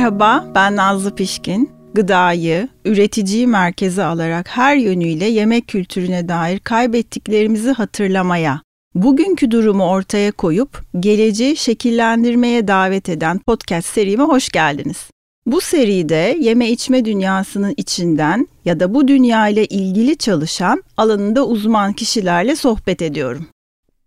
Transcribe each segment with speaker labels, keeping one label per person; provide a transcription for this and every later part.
Speaker 1: Merhaba, ben Nazlı Pişkin. Gıdayı, üreticiyi merkeze alarak her yönüyle yemek kültürüne dair kaybettiklerimizi hatırlamaya, bugünkü durumu ortaya koyup geleceği şekillendirmeye davet eden podcast serime hoş geldiniz. Bu seride yeme içme dünyasının içinden ya da bu dünya ile ilgili çalışan alanında uzman kişilerle sohbet ediyorum.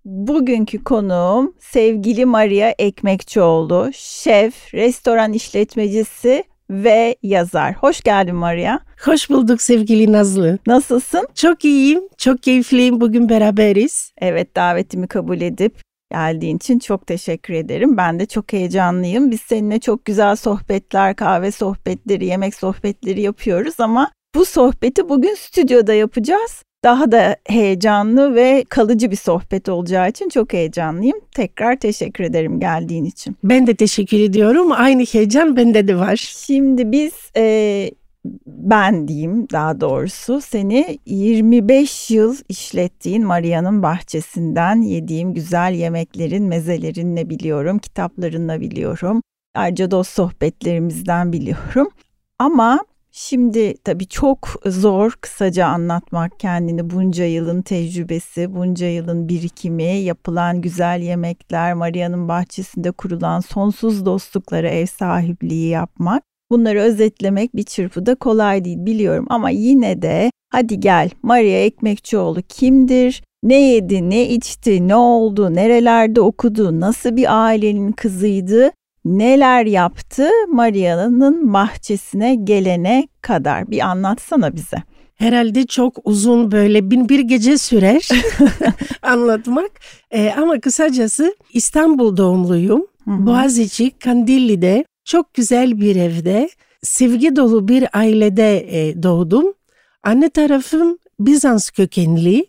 Speaker 1: Bugünkü konuğum sevgili Maria Ekmekçioğlu, şef, restoran işletmecisi ve yazar. Hoş geldin Maria.
Speaker 2: Hoş bulduk sevgili Nazlı.
Speaker 1: Nasılsın?
Speaker 2: Çok iyiyim, çok keyifliyim. Bugün beraberiz.
Speaker 1: Evet davetimi kabul edip geldiğin için çok teşekkür ederim. Ben de çok heyecanlıyım. Biz seninle çok güzel sohbetler, kahve sohbetleri, yemek sohbetleri yapıyoruz ama bu sohbeti bugün stüdyoda yapacağız daha da heyecanlı ve kalıcı bir sohbet olacağı için çok heyecanlıyım. Tekrar teşekkür ederim geldiğin için.
Speaker 2: Ben de teşekkür ediyorum. Aynı heyecan bende de var.
Speaker 1: Şimdi biz e, ben diyeyim daha doğrusu seni 25 yıl işlettiğin Maria'nın bahçesinden yediğim güzel yemeklerin mezelerinle biliyorum, kitaplarınla biliyorum. Ayrıca dost sohbetlerimizden biliyorum. Ama Şimdi tabii çok zor kısaca anlatmak kendini bunca yılın tecrübesi, bunca yılın birikimi, yapılan güzel yemekler, Maria'nın bahçesinde kurulan sonsuz dostluklara ev sahipliği yapmak. Bunları özetlemek bir çırpıda kolay değil biliyorum ama yine de hadi gel Maria Ekmekçioğlu kimdir? Ne yedi, ne içti, ne oldu, nerelerde okudu, nasıl bir ailenin kızıydı neler yaptı Maria'nın bahçesine gelene kadar bir anlatsana bize.
Speaker 2: Herhalde çok uzun böyle bin bir gece sürer anlatmak. Ee, ama kısacası İstanbul doğumluyum. Hı Boğaziçi Kandilli'de çok güzel bir evde sevgi dolu bir ailede e, doğdum. Anne tarafım Bizans kökenli,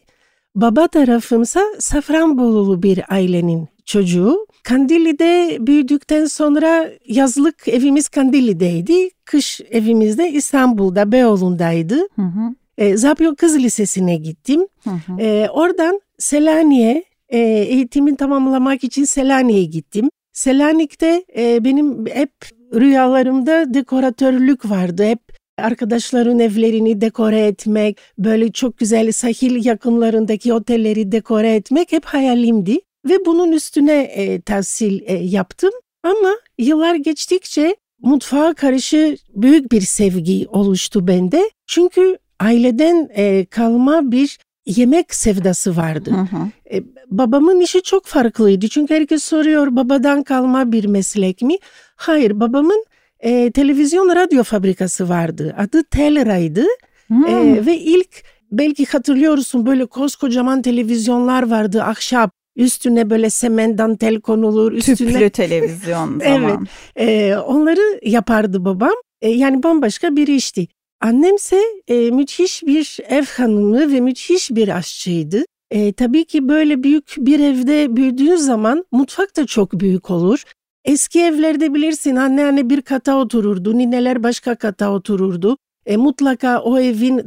Speaker 2: baba tarafımsa Safranbolulu bir ailenin çocuğu. Kandilli'de büyüdükten sonra yazlık evimiz Kandilli'deydi. Kış evimizde İstanbul'da Beyoğlu'ndaydı. Hı hı. E, Zabyo Kız Lisesi'ne gittim. Hı hı. E, oradan Selanik'e e, eğitimi tamamlamak için Selanik'e gittim. Selanik'te e, benim hep rüyalarımda dekoratörlük vardı. Hep arkadaşların evlerini dekore etmek, böyle çok güzel sahil yakınlarındaki otelleri dekore etmek hep hayalimdi ve bunun üstüne e, tahsil e, yaptım. Ama yıllar geçtikçe mutfağa karşı büyük bir sevgi oluştu bende. Çünkü aileden e, kalma bir yemek sevdası vardı. Hı hı. E, babamın işi çok farklıydı. Çünkü herkes soruyor babadan kalma bir meslek mi? Hayır babamın e, televizyon radyo fabrikası vardı. Adı Telra'ydı. E, ve ilk belki hatırlıyorsun böyle koskocaman televizyonlar vardı ahşap Üstüne böyle semen dantel konulur. Üstüne...
Speaker 1: Tüplü televizyon
Speaker 2: evet. E, onları yapardı babam. E, yani bambaşka bir işti. Annemse e, müthiş bir ev hanımı ve müthiş bir aşçıydı. E, tabii ki böyle büyük bir evde büyüdüğün zaman mutfak da çok büyük olur. Eski evlerde bilirsin anneanne bir kata otururdu, nineler başka kata otururdu. E, mutlaka o evin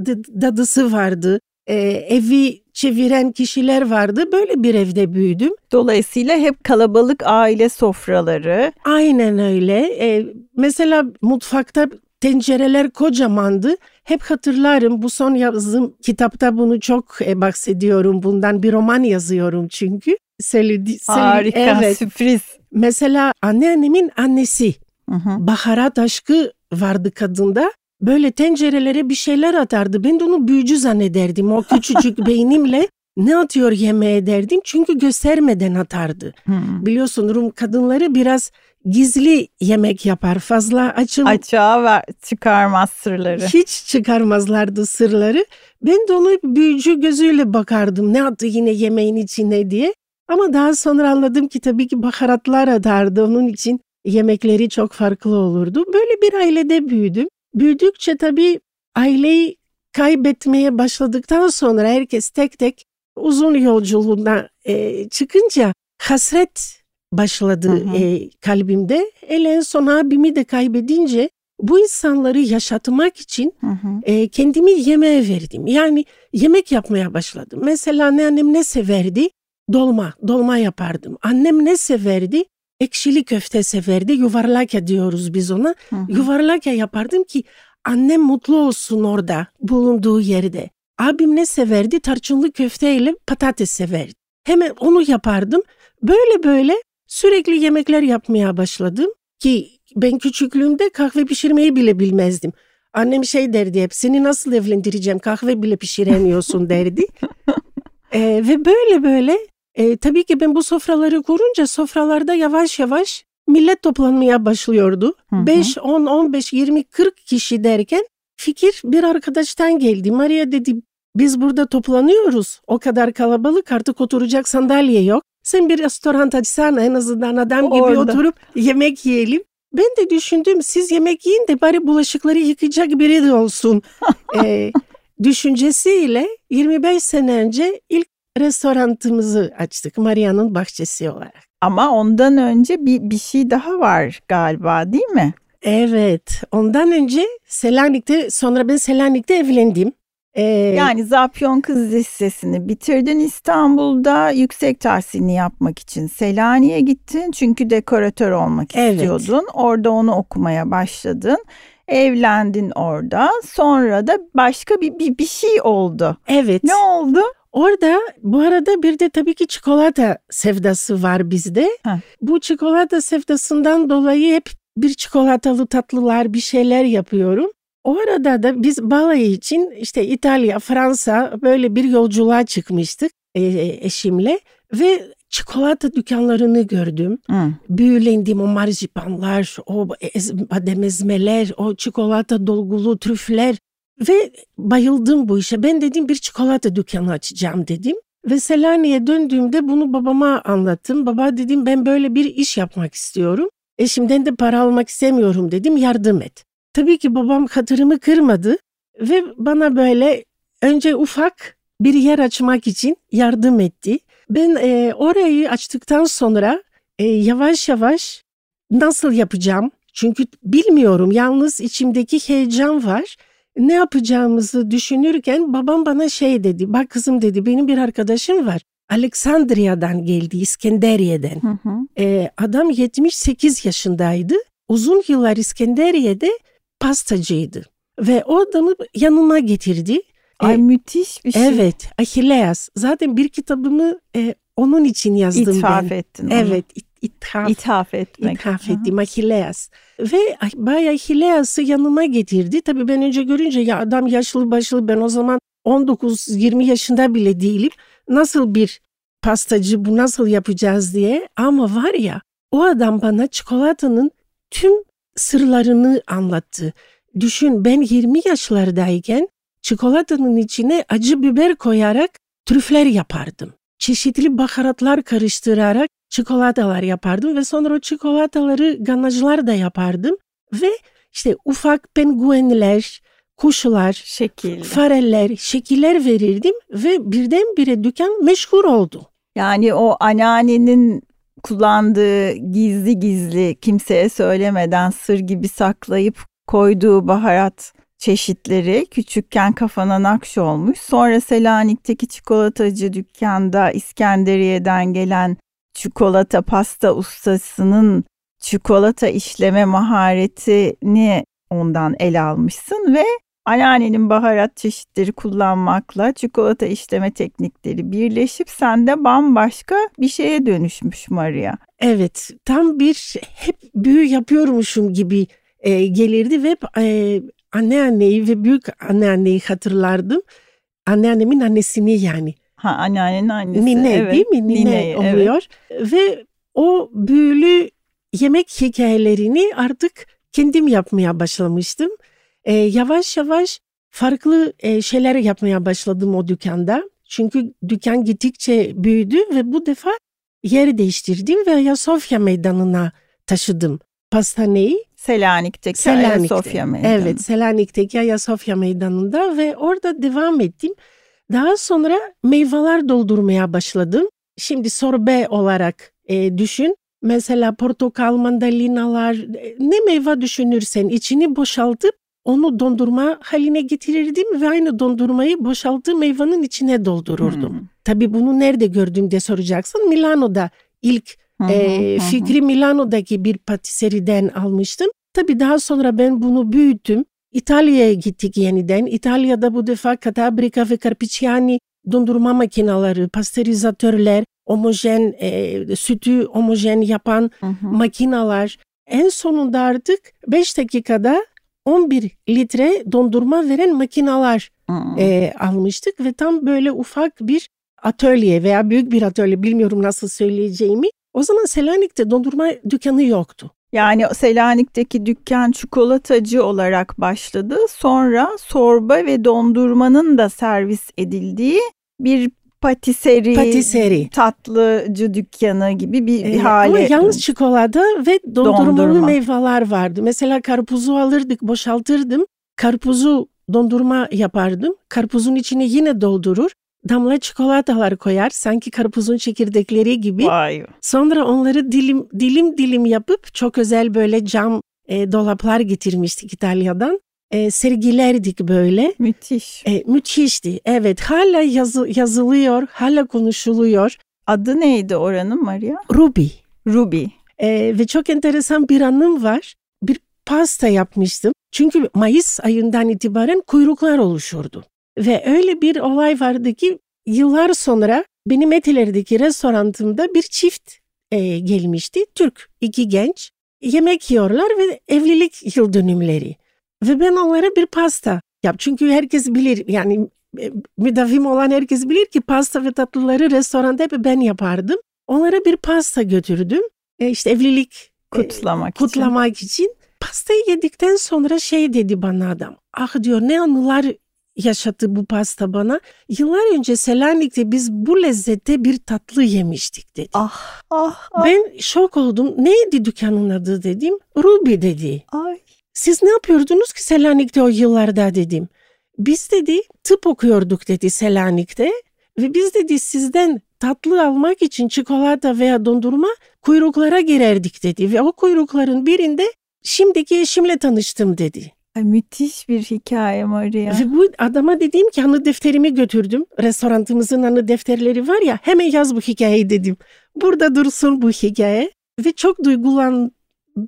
Speaker 2: dadısı vardı e, evi çeviren kişiler vardı. Böyle bir evde büyüdüm.
Speaker 1: Dolayısıyla hep kalabalık aile sofraları.
Speaker 2: Aynen öyle. E, mesela mutfakta tencereler kocamandı. Hep hatırlarım bu son yazdığım kitapta bunu çok e, bahsediyorum. Bundan bir roman yazıyorum çünkü.
Speaker 1: Söyledi, Harika evet. sürpriz.
Speaker 2: Mesela anneannemin annesi hı hı. baharat aşkı vardı kadında böyle tencerelere bir şeyler atardı. Ben de onu büyücü zannederdim. O küçücük beynimle ne atıyor yemeğe derdim. Çünkü göstermeden atardı. Hmm. Biliyorsun Rum kadınları biraz gizli yemek yapar. Fazla açıl
Speaker 1: açığa ver, çıkarmaz sırları.
Speaker 2: Hiç çıkarmazlardı sırları. Ben de onu büyücü gözüyle bakardım. Ne attı yine yemeğin içine diye. Ama daha sonra anladım ki tabii ki baharatlar atardı. Onun için yemekleri çok farklı olurdu. Böyle bir ailede büyüdüm. Büyüdükçe tabii aileyi kaybetmeye başladıktan sonra herkes tek tek uzun yolculuğuna e, çıkınca hasret başladı hı hı. E, kalbimde. En son abimi de kaybedince bu insanları yaşatmak için hı hı. E, kendimi yemeğe verdim. Yani yemek yapmaya başladım. Mesela annem ne severdi? Dolma, dolma yapardım. Annem ne severdi? Ekşili köfte severdi. Yuvarlaka diyoruz biz ona.
Speaker 1: Hı hı.
Speaker 2: Yuvarlaka yapardım ki annem mutlu olsun orada bulunduğu yerde. Abim ne severdi? Tarçınlı köfteyle patates severdi. Hemen onu yapardım. Böyle böyle sürekli yemekler yapmaya başladım ki ben küçüklüğümde kahve pişirmeyi bile bilmezdim. Annem şey derdi hep seni nasıl evlendireceğim kahve bile pişiremiyorsun derdi. Ee, ve böyle böyle e, tabii ki ben bu sofraları kurunca sofralarda yavaş yavaş millet toplanmaya başlıyordu.
Speaker 1: Hı hı.
Speaker 2: 5, 10, 15, 20, 40 kişi derken fikir bir arkadaştan geldi. Maria dedi biz burada toplanıyoruz. O kadar kalabalık artık oturacak sandalye yok. Sen bir restoran açsana en azından adam gibi
Speaker 1: Orada.
Speaker 2: oturup yemek yiyelim. Ben de düşündüm siz yemek yiyin de bari bulaşıkları yıkayacak biri de olsun. ee, düşüncesiyle 25 sene önce ilk restoranımızı açtık Maria'nın bahçesi olarak.
Speaker 1: Ama ondan önce bir, bir şey daha var galiba değil mi?
Speaker 2: Evet ondan önce Selanik'te sonra ben Selanik'te evlendim. Ee,
Speaker 1: Yani Zapyon Kız Lisesi'ni bitirdin İstanbul'da yüksek tahsilini yapmak için Selanik'e gittin çünkü dekoratör olmak
Speaker 2: Evet.
Speaker 1: istiyordun. Orada onu okumaya başladın. Evlendin orada. Sonra da başka bir, bir, bir şey oldu.
Speaker 2: evet.
Speaker 1: Ne oldu?
Speaker 2: Orada bu arada bir de tabii ki çikolata sevdası var bizde.
Speaker 1: Ha.
Speaker 2: Bu çikolata sevdasından dolayı hep bir çikolatalı tatlılar bir şeyler yapıyorum. O arada da biz balayı için işte İtalya, Fransa böyle bir yolculuğa çıkmıştık e, eşimle ve çikolata dükkanlarını gördüm.
Speaker 1: Hı.
Speaker 2: Büyülendim o marzipanlar, o badem ezmeler, o çikolata dolgulu trüfler ve bayıldım bu işe. Ben dedim bir çikolata dükkanı açacağım dedim. Ve Selanik'e döndüğümde bunu babama anlattım. Baba dedim ben böyle bir iş yapmak istiyorum. Eşimden de para almak istemiyorum dedim yardım et. Tabii ki babam hatırımı kırmadı ve bana böyle önce ufak bir yer açmak için yardım etti. Ben e, orayı açtıktan sonra e, yavaş yavaş nasıl yapacağım? Çünkü bilmiyorum yalnız içimdeki heyecan var. Ne yapacağımızı düşünürken babam bana şey dedi. Bak kızım dedi benim bir arkadaşım var. Alexandria'dan geldi İskenderiye'den.
Speaker 1: Hı hı.
Speaker 2: Ee, adam 78 yaşındaydı. Uzun yıllar İskenderiye'de pastacıydı. Ve o adamı yanıma getirdi.
Speaker 1: Ay
Speaker 2: E,
Speaker 1: müthiş bir şey.
Speaker 2: Evet, Achilleas. Zaten bir kitabımı e, onun için yazdım
Speaker 1: İthaf
Speaker 2: ben.
Speaker 1: ettin onu.
Speaker 2: Evet, ithaf,
Speaker 1: İthaf etmek.
Speaker 2: ithaf ettim Achilleas. Ve Bay Achilleas'ı yanıma getirdi. Tabii ben önce görünce ya adam yaşlı başlı ben o zaman 19-20 yaşında bile değilim. Nasıl bir pastacı bu nasıl yapacağız diye. Ama var ya o adam bana çikolatanın tüm sırlarını anlattı. Düşün ben 20 yaşlardayken çikolatanın içine acı biber koyarak trüfler yapardım. Çeşitli baharatlar karıştırarak çikolatalar yapardım ve sonra o çikolataları ganajlar da yapardım ve işte ufak penguenler, kuşlar,
Speaker 1: Şekilli.
Speaker 2: fareller, şekiller verirdim ve birdenbire dükkan meşhur oldu.
Speaker 1: Yani o anneannenin kullandığı gizli gizli kimseye söylemeden sır gibi saklayıp koyduğu baharat çeşitleri küçükken kafana nakş olmuş. Sonra Selanik'teki çikolatacı dükkanda İskenderiye'den gelen çikolata pasta ustasının çikolata işleme maharetini ondan ele almışsın ve anneannenin baharat çeşitleri kullanmakla çikolata işleme teknikleri birleşip sende bambaşka bir şeye dönüşmüş Maria.
Speaker 2: Evet, tam bir hep büyü yapıyormuşum gibi e, gelirdi ve e, anneanneyi ve büyük anneanneyi hatırlardım. Anneannemin annesini yani.
Speaker 1: Ha anneannenin annesi.
Speaker 2: Nine
Speaker 1: evet.
Speaker 2: değil mi? Nine
Speaker 1: evet.
Speaker 2: oluyor. Ve o büyülü yemek hikayelerini artık kendim yapmaya başlamıştım. E, yavaş yavaş farklı e, şeyler yapmaya başladım o dükkanda. Çünkü dükkan gittikçe büyüdü ve bu defa yer değiştirdim ve Ayasofya Meydanı'na taşıdım pastaneyi.
Speaker 1: Selanik'teki
Speaker 2: Selanik'te.
Speaker 1: Ayasofya Meydanı.
Speaker 2: Evet, Selanik'teki Ayasofya Meydanı'nda ve orada devam ettim. Daha sonra meyveler doldurmaya başladım. Şimdi sorbe olarak e, düşün. Mesela portakal, mandalinalar, e, ne meyve düşünürsen içini boşaltıp onu dondurma haline getirirdim ve aynı dondurmayı boşaltıp meyvanın içine doldururdum.
Speaker 1: Hmm.
Speaker 2: Tabii bunu nerede gördüm diye soracaksın. Milano'da ilk Hı e, fikri Milano'daki bir patiseriden almıştım. Tabii daha sonra ben bunu büyüttüm. İtalya'ya gittik yeniden. İtalya'da bu defa Catabrica ve Carpiciani dondurma makineleri, pastörizatörler, homojen e, sütü homojen yapan hı hı. makineler. En sonunda artık 5 dakikada 11 litre dondurma veren makineler e, almıştık ve tam böyle ufak bir atölye veya büyük bir atölye bilmiyorum nasıl söyleyeceğimi. O zaman Selanik'te dondurma dükkanı yoktu.
Speaker 1: Yani Selanik'teki dükkan çikolatacı olarak başladı. Sonra sorba ve dondurmanın da servis edildiği bir patiseri,
Speaker 2: patiseri.
Speaker 1: tatlıcı dükkanı gibi bir ee, hale. Ama
Speaker 2: yalnız çikolata ve dondurmalı Dondurma. meyveler vardı. Mesela karpuzu alırdık, boşaltırdım. Karpuzu dondurma yapardım. Karpuzun içine yine doldurur. Damla çikolatalar koyar sanki karpuzun çekirdekleri gibi.
Speaker 1: Vay.
Speaker 2: Sonra onları dilim dilim dilim yapıp çok özel böyle cam e, dolaplar getirmiştik İtalya'dan e, sergilerdik böyle.
Speaker 1: Müthiş.
Speaker 2: E, müthişti. Evet hala yazı, yazılıyor, hala konuşuluyor.
Speaker 1: Adı neydi oranın Maria?
Speaker 2: Ruby.
Speaker 1: Ruby.
Speaker 2: E, ve çok enteresan bir anım var. Bir pasta yapmıştım. Çünkü Mayıs ayından itibaren kuyruklar oluşurdu. Ve öyle bir olay vardı ki yıllar sonra benim Etiler'deki restorantımda bir çift e, gelmişti. Türk iki genç yemek yiyorlar ve evlilik yıl dönümleri. Ve ben onlara bir pasta yap. Çünkü herkes bilir yani e, müdavim olan herkes bilir ki pasta ve tatlıları restoranda hep ben yapardım. Onlara bir pasta götürdüm. E işte evlilik
Speaker 1: kutlamak,
Speaker 2: e, kutlamak için. için. Pastayı yedikten sonra şey dedi bana adam. Ah diyor ne anılar yaşattı bu pasta bana. Yıllar önce Selanik'te biz bu lezzette bir tatlı yemiştik dedi.
Speaker 1: Ah, ah, ah.
Speaker 2: Ben şok oldum. Neydi dükkanın adı dedim. Ruby dedi.
Speaker 1: Ay.
Speaker 2: Siz ne yapıyordunuz ki Selanik'te o yıllarda dedim. Biz dedi tıp okuyorduk dedi Selanik'te ve biz dedi sizden tatlı almak için çikolata veya dondurma kuyruklara girerdik dedi ve o kuyrukların birinde şimdiki eşimle tanıştım dedi.
Speaker 1: Ay, müthiş bir hikaye Maria.
Speaker 2: Bu adama dediğim ki anı defterimi götürdüm. Restorantımızın anı defterleri var ya hemen yaz bu hikayeyi dedim. Burada dursun bu hikaye. Ve çok duygulan,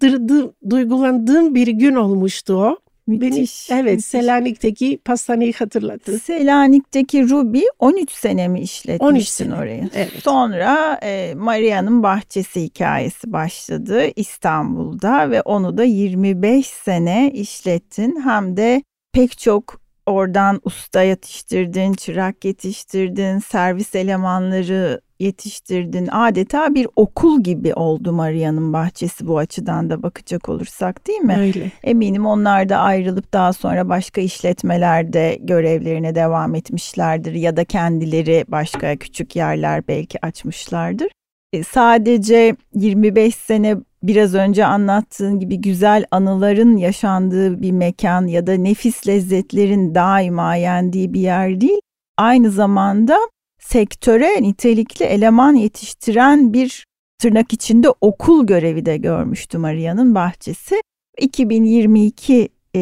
Speaker 2: duygulandırdı, duygulandığım bir gün olmuştu o. Müthiş. Beni, evet müthiş. Selanik'teki pastaneyi hatırlattı.
Speaker 1: Selanik'teki Ruby 13 sene mi işletmişsin 13 sene. orayı? Evet. Sonra e, Maria'nın bahçesi hikayesi başladı İstanbul'da ve onu da 25 sene işlettin. Hem de pek çok oradan usta yetiştirdin, çırak yetiştirdin, servis elemanları yetiştirdin. Adeta bir okul gibi oldu Maria'nın bahçesi bu açıdan da bakacak olursak değil mi?
Speaker 2: Öyle.
Speaker 1: Eminim onlar da ayrılıp daha sonra başka işletmelerde görevlerine devam etmişlerdir ya da kendileri başka küçük yerler belki açmışlardır. E, sadece 25 sene biraz önce anlattığın gibi güzel anıların yaşandığı bir mekan ya da nefis lezzetlerin daima yendiği bir yer değil. Aynı zamanda sektöre nitelikli eleman yetiştiren bir tırnak içinde okul görevi de görmüştü Maria'nın bahçesi. 2022 e,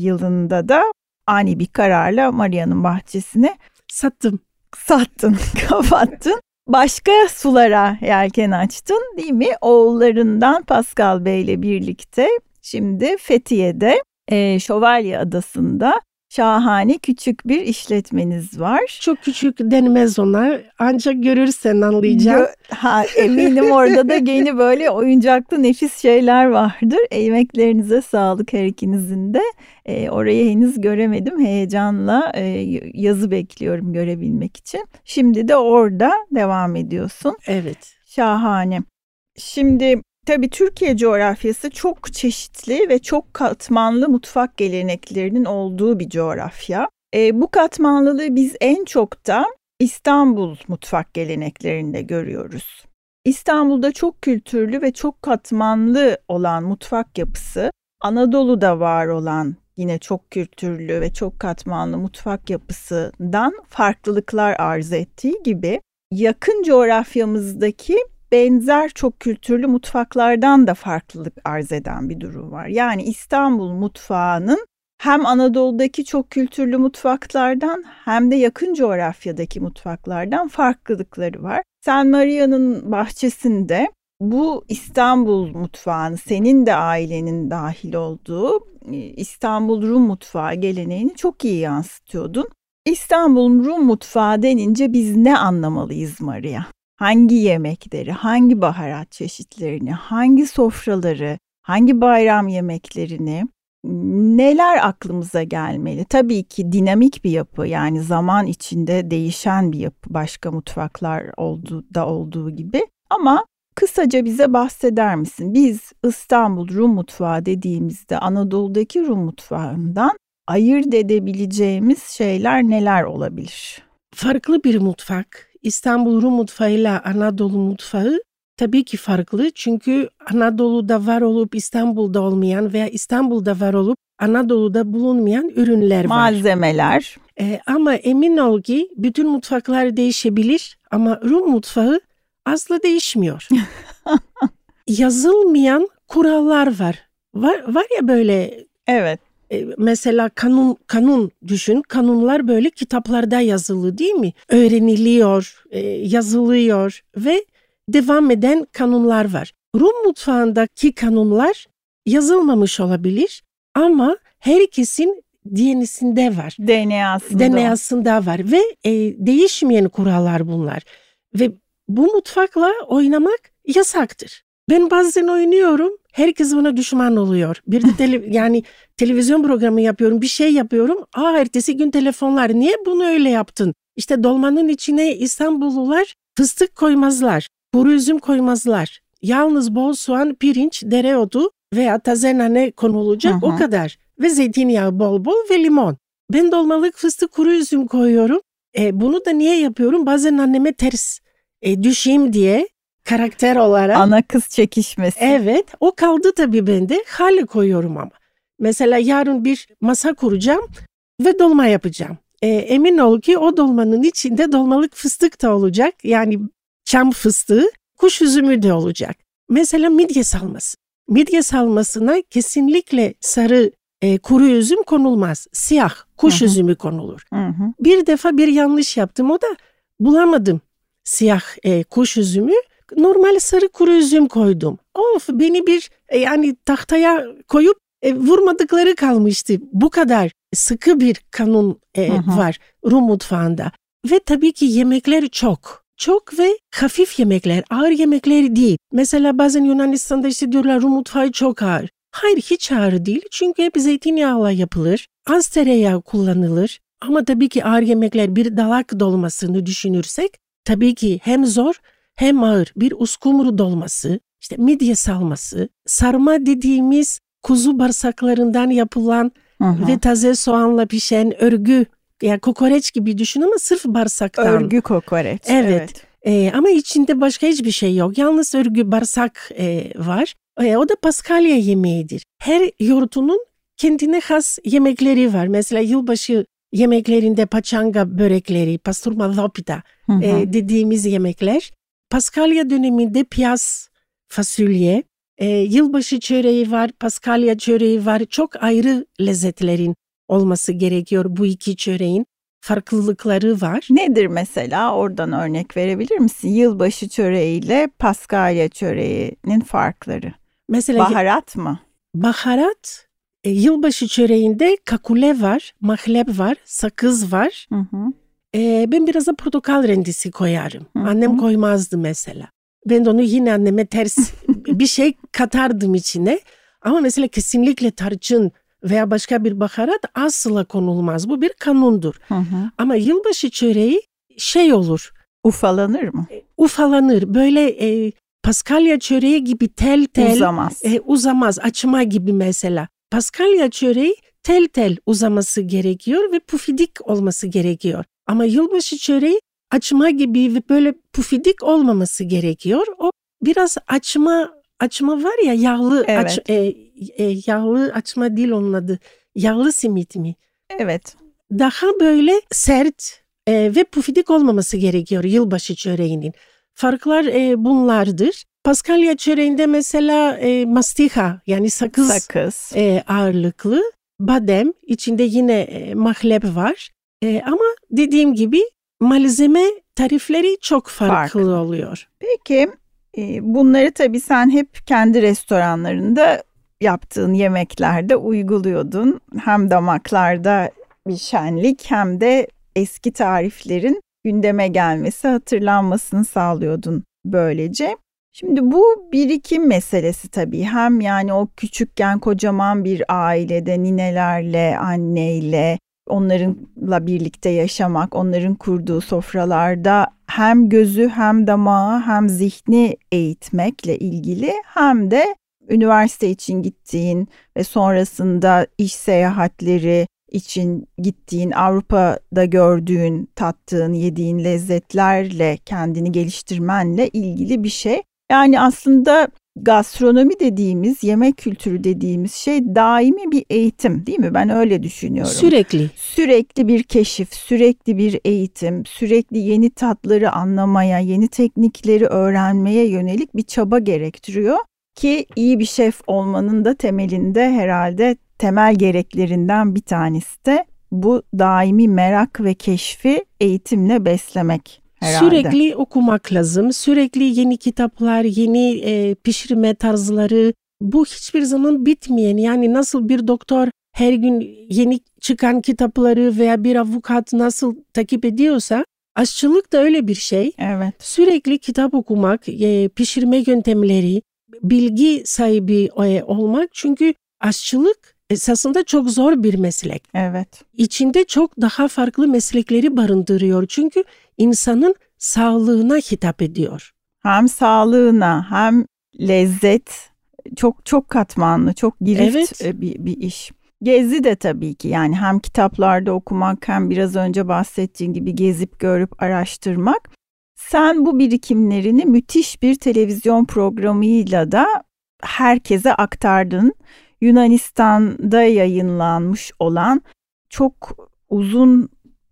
Speaker 1: yılında da ani bir kararla Maria'nın bahçesini
Speaker 2: sattım.
Speaker 1: Sattın, kapattın. Başka sulara yelken açtın değil mi? Oğullarından Pascal Bey ile birlikte şimdi Fethiye'de e, Şövalye Adası'nda şahane küçük bir işletmeniz var.
Speaker 2: Çok küçük denmez ona ancak görürsen anlayacaksın.
Speaker 1: Ha, eminim orada da yeni böyle oyuncaklı nefis şeyler vardır. Emeklerinize sağlık her ikinizin de. E, orayı henüz göremedim heyecanla e, yazı bekliyorum görebilmek için. Şimdi de orada devam ediyorsun.
Speaker 2: Evet.
Speaker 1: Şahane. Şimdi Tabii Türkiye coğrafyası çok çeşitli ve çok katmanlı mutfak geleneklerinin olduğu bir coğrafya. E, bu katmanlılığı biz en çok da İstanbul mutfak geleneklerinde görüyoruz. İstanbul'da çok kültürlü ve çok katmanlı olan mutfak yapısı, Anadolu'da var olan yine çok kültürlü ve çok katmanlı mutfak yapısından farklılıklar arz ettiği gibi yakın coğrafyamızdaki benzer çok kültürlü mutfaklardan da farklılık arz eden bir durum var. Yani İstanbul mutfağının hem Anadolu'daki çok kültürlü mutfaklardan hem de yakın coğrafyadaki mutfaklardan farklılıkları var. Sen Maria'nın bahçesinde bu İstanbul mutfağını senin de ailenin dahil olduğu e, İstanbul Rum mutfağı geleneğini çok iyi yansıtıyordun. İstanbul Rum mutfağı denince biz ne anlamalıyız Maria? Hangi yemekleri, hangi baharat çeşitlerini, hangi sofraları, hangi bayram yemeklerini, neler aklımıza gelmeli? Tabii ki dinamik bir yapı yani zaman içinde değişen bir yapı başka mutfaklar olduğu da olduğu gibi. Ama kısaca bize bahseder misin? Biz İstanbul Rum mutfağı dediğimizde Anadolu'daki Rum mutfağından ayırt edebileceğimiz şeyler neler olabilir?
Speaker 2: Farklı bir mutfak. İstanbul Rum mutfağıyla Anadolu mutfağı tabii ki farklı. Çünkü Anadolu'da var olup İstanbul'da olmayan veya İstanbul'da var olup Anadolu'da bulunmayan ürünler var.
Speaker 1: Malzemeler.
Speaker 2: Ee, ama emin ol ki bütün mutfaklar değişebilir ama Rum mutfağı asla değişmiyor. Yazılmayan kurallar var. Var, var ya böyle
Speaker 1: Evet.
Speaker 2: E, mesela kanun kanun düşün. Kanunlar böyle kitaplarda yazılı değil mi? Öğreniliyor, e, yazılıyor ve devam eden kanunlar var. Rum mutfağındaki kanunlar yazılmamış olabilir ama herkesin DNA'sinde var.
Speaker 1: DNA'sında.
Speaker 2: DNA'sında var ve e, değişmeyen kurallar bunlar. Ve bu mutfakla oynamak yasaktır. Ben bazen oynuyorum, herkes bana düşman oluyor. Bir de tele, yani televizyon programı yapıyorum, bir şey yapıyorum. Aa ertesi gün telefonlar, niye bunu öyle yaptın? İşte dolmanın içine İstanbullular fıstık koymazlar, kuru üzüm koymazlar. Yalnız bol soğan, pirinç, dereotu veya taze nane konulacak
Speaker 1: Hı hı.
Speaker 2: o kadar. Ve zeytinyağı bol bol ve limon. Ben dolmalık fıstık kuru üzüm koyuyorum. E, bunu da niye yapıyorum? Bazen anneme ters e, düşeyim diye karakter olarak.
Speaker 1: Ana kız çekişmesi.
Speaker 2: Evet o kaldı tabii bende. Hale koyuyorum ama. Mesela yarın bir masa kuracağım ve dolma yapacağım. E, emin ol ki o dolmanın içinde dolmalık fıstık da olacak. Yani çam fıstığı, kuş üzümü de olacak. Mesela midye salması. Midye salmasına kesinlikle sarı e, kuru üzüm konulmaz. Siyah kuş
Speaker 1: Hı hı.
Speaker 2: üzümü konulur.
Speaker 1: Hı hı.
Speaker 2: Bir defa bir yanlış yaptım o da bulamadım siyah e, kuş üzümü. Normal sarı kuru üzüm koydum. Of beni bir e, yani tahtaya koyup e, vurmadıkları kalmıştı. Bu kadar sıkı bir kanun e, var Rum mutfağında. Ve tabii ki yemekler çok. Çok ve hafif yemekler, ağır yemekler değil. Mesela bazen Yunanistan'da işte diyorlar Rum mutfağı çok ağır. Hayır hiç ağır değil çünkü hep zeytinyağıyla yapılır. Az tereyağı kullanılır. Ama tabii ki ağır yemekler bir dalak dolmasını düşünürsek tabii ki hem zor hem ağır bir uskumru dolması, işte midye salması, sarma dediğimiz kuzu bağırsaklarından yapılan
Speaker 1: hı.
Speaker 2: ve taze soğanla pişen örgü yani kokoreç gibi düşün ama sırf bağırsaktan.
Speaker 1: Örgü kokoreç.
Speaker 2: Evet. Ee, ama içinde başka hiçbir şey yok. Yalnız örgü bağırsak e, var. E, o da Paskalya yemeğidir. Her yurtunun kendine has yemekleri var. Mesela yılbaşı yemeklerinde paçanga börekleri, pasturma lopita e, dediğimiz yemekler. Paskalya döneminde piyaz, fasulye, e, yılbaşı çöreği var, paskalya çöreği var. Çok ayrı lezzetlerin olması gerekiyor bu iki çöreğin. Farklılıkları var.
Speaker 1: Nedir mesela oradan örnek verebilir misin? Yılbaşı çöreğiyle Paskalya çöreğinin farkları.
Speaker 2: Mesela
Speaker 1: Baharat mı?
Speaker 2: baharat, e, yılbaşı çöreğinde kakule var, mahlep var, sakız var.
Speaker 1: Hı hı.
Speaker 2: E, ben biraz da portakal rendisi koyarım.
Speaker 1: Hı hı.
Speaker 2: Annem koymazdı mesela. Ben de onu yine anneme ters bir şey katardım içine. Ama mesela kesinlikle tarçın veya başka bir baharat asla konulmaz. Bu bir kanundur.
Speaker 1: Hı hı.
Speaker 2: Ama yılbaşı çöreği şey olur,
Speaker 1: Ufalanır mı?
Speaker 2: ufalanır. Böyle e, paskalya çöreği gibi tel tel
Speaker 1: Uzamaz.
Speaker 2: e, uzamaz. Açma gibi mesela. Paskalya çöreği tel tel uzaması gerekiyor ve pufidik olması gerekiyor. Ama yılbaşı çöreği açma gibi ve böyle pufidik olmaması gerekiyor. O biraz açma açma var ya yağlı
Speaker 1: Evet.
Speaker 2: aç, e, e, yağlı açma değil onun adı. Yağlı simit mi?
Speaker 1: Evet.
Speaker 2: Daha böyle sert e, ve pufidik olmaması gerekiyor yılbaşı çöreğinin. Farklar e, bunlardır. Paskalya çöreğinde mesela e, mastiha yani sakız
Speaker 1: Sakız.
Speaker 2: e, ağırlıklı, badem, içinde yine e, mahlep var. E, ama dediğim gibi malzeme tarifleri çok farklı,
Speaker 1: Farklı.
Speaker 2: oluyor.
Speaker 1: Peki E, bunları tabii sen hep kendi restoranlarında yaptığın yemeklerde uyguluyordun. Hem damaklarda bir şenlik hem de eski tariflerin gündeme gelmesi, hatırlanmasını sağlıyordun böylece. Şimdi bu birikim meselesi tabii. Hem yani o küçükken kocaman bir ailede ninelerle, anneyle, onlarınla birlikte yaşamak, onların kurduğu sofralarda hem gözü hem damağı hem zihni eğitmekle ilgili hem de üniversite için gittiğin ve sonrasında iş seyahatleri için gittiğin, Avrupa'da gördüğün, tattığın, yediğin lezzetlerle kendini geliştirmenle ilgili bir şey. Yani aslında gastronomi dediğimiz, yemek kültürü dediğimiz şey daimi bir eğitim değil mi? Ben öyle düşünüyorum.
Speaker 2: Sürekli.
Speaker 1: Sürekli bir keşif, sürekli bir eğitim, sürekli yeni tatları anlamaya, yeni teknikleri öğrenmeye yönelik bir çaba gerektiriyor. Ki iyi bir şef olmanın da temelinde herhalde temel gereklerinden bir tanesi de bu daimi merak ve keşfi eğitimle beslemek herhalde.
Speaker 2: Sürekli okumak lazım. Sürekli yeni kitaplar, yeni e, pişirme tarzları. Bu hiçbir zaman bitmeyen yani nasıl bir doktor her gün yeni çıkan kitapları veya bir avukat nasıl takip ediyorsa aşçılık da öyle bir şey.
Speaker 1: Evet.
Speaker 2: Sürekli kitap okumak, e, pişirme yöntemleri, bilgi sahibi e, olmak çünkü aşçılık esasında çok zor bir meslek.
Speaker 1: Evet.
Speaker 2: İçinde çok daha farklı meslekleri barındırıyor. Çünkü insanın sağlığına hitap ediyor.
Speaker 1: Hem sağlığına hem lezzet çok çok katmanlı, çok girift
Speaker 2: Evet.
Speaker 1: e, bir, bir iş. Gezi de tabii ki yani hem kitaplarda okumak hem biraz önce bahsettiğin gibi gezip görüp araştırmak. Sen bu birikimlerini müthiş bir televizyon programıyla da herkese aktardın. Yunanistan'da yayınlanmış olan çok uzun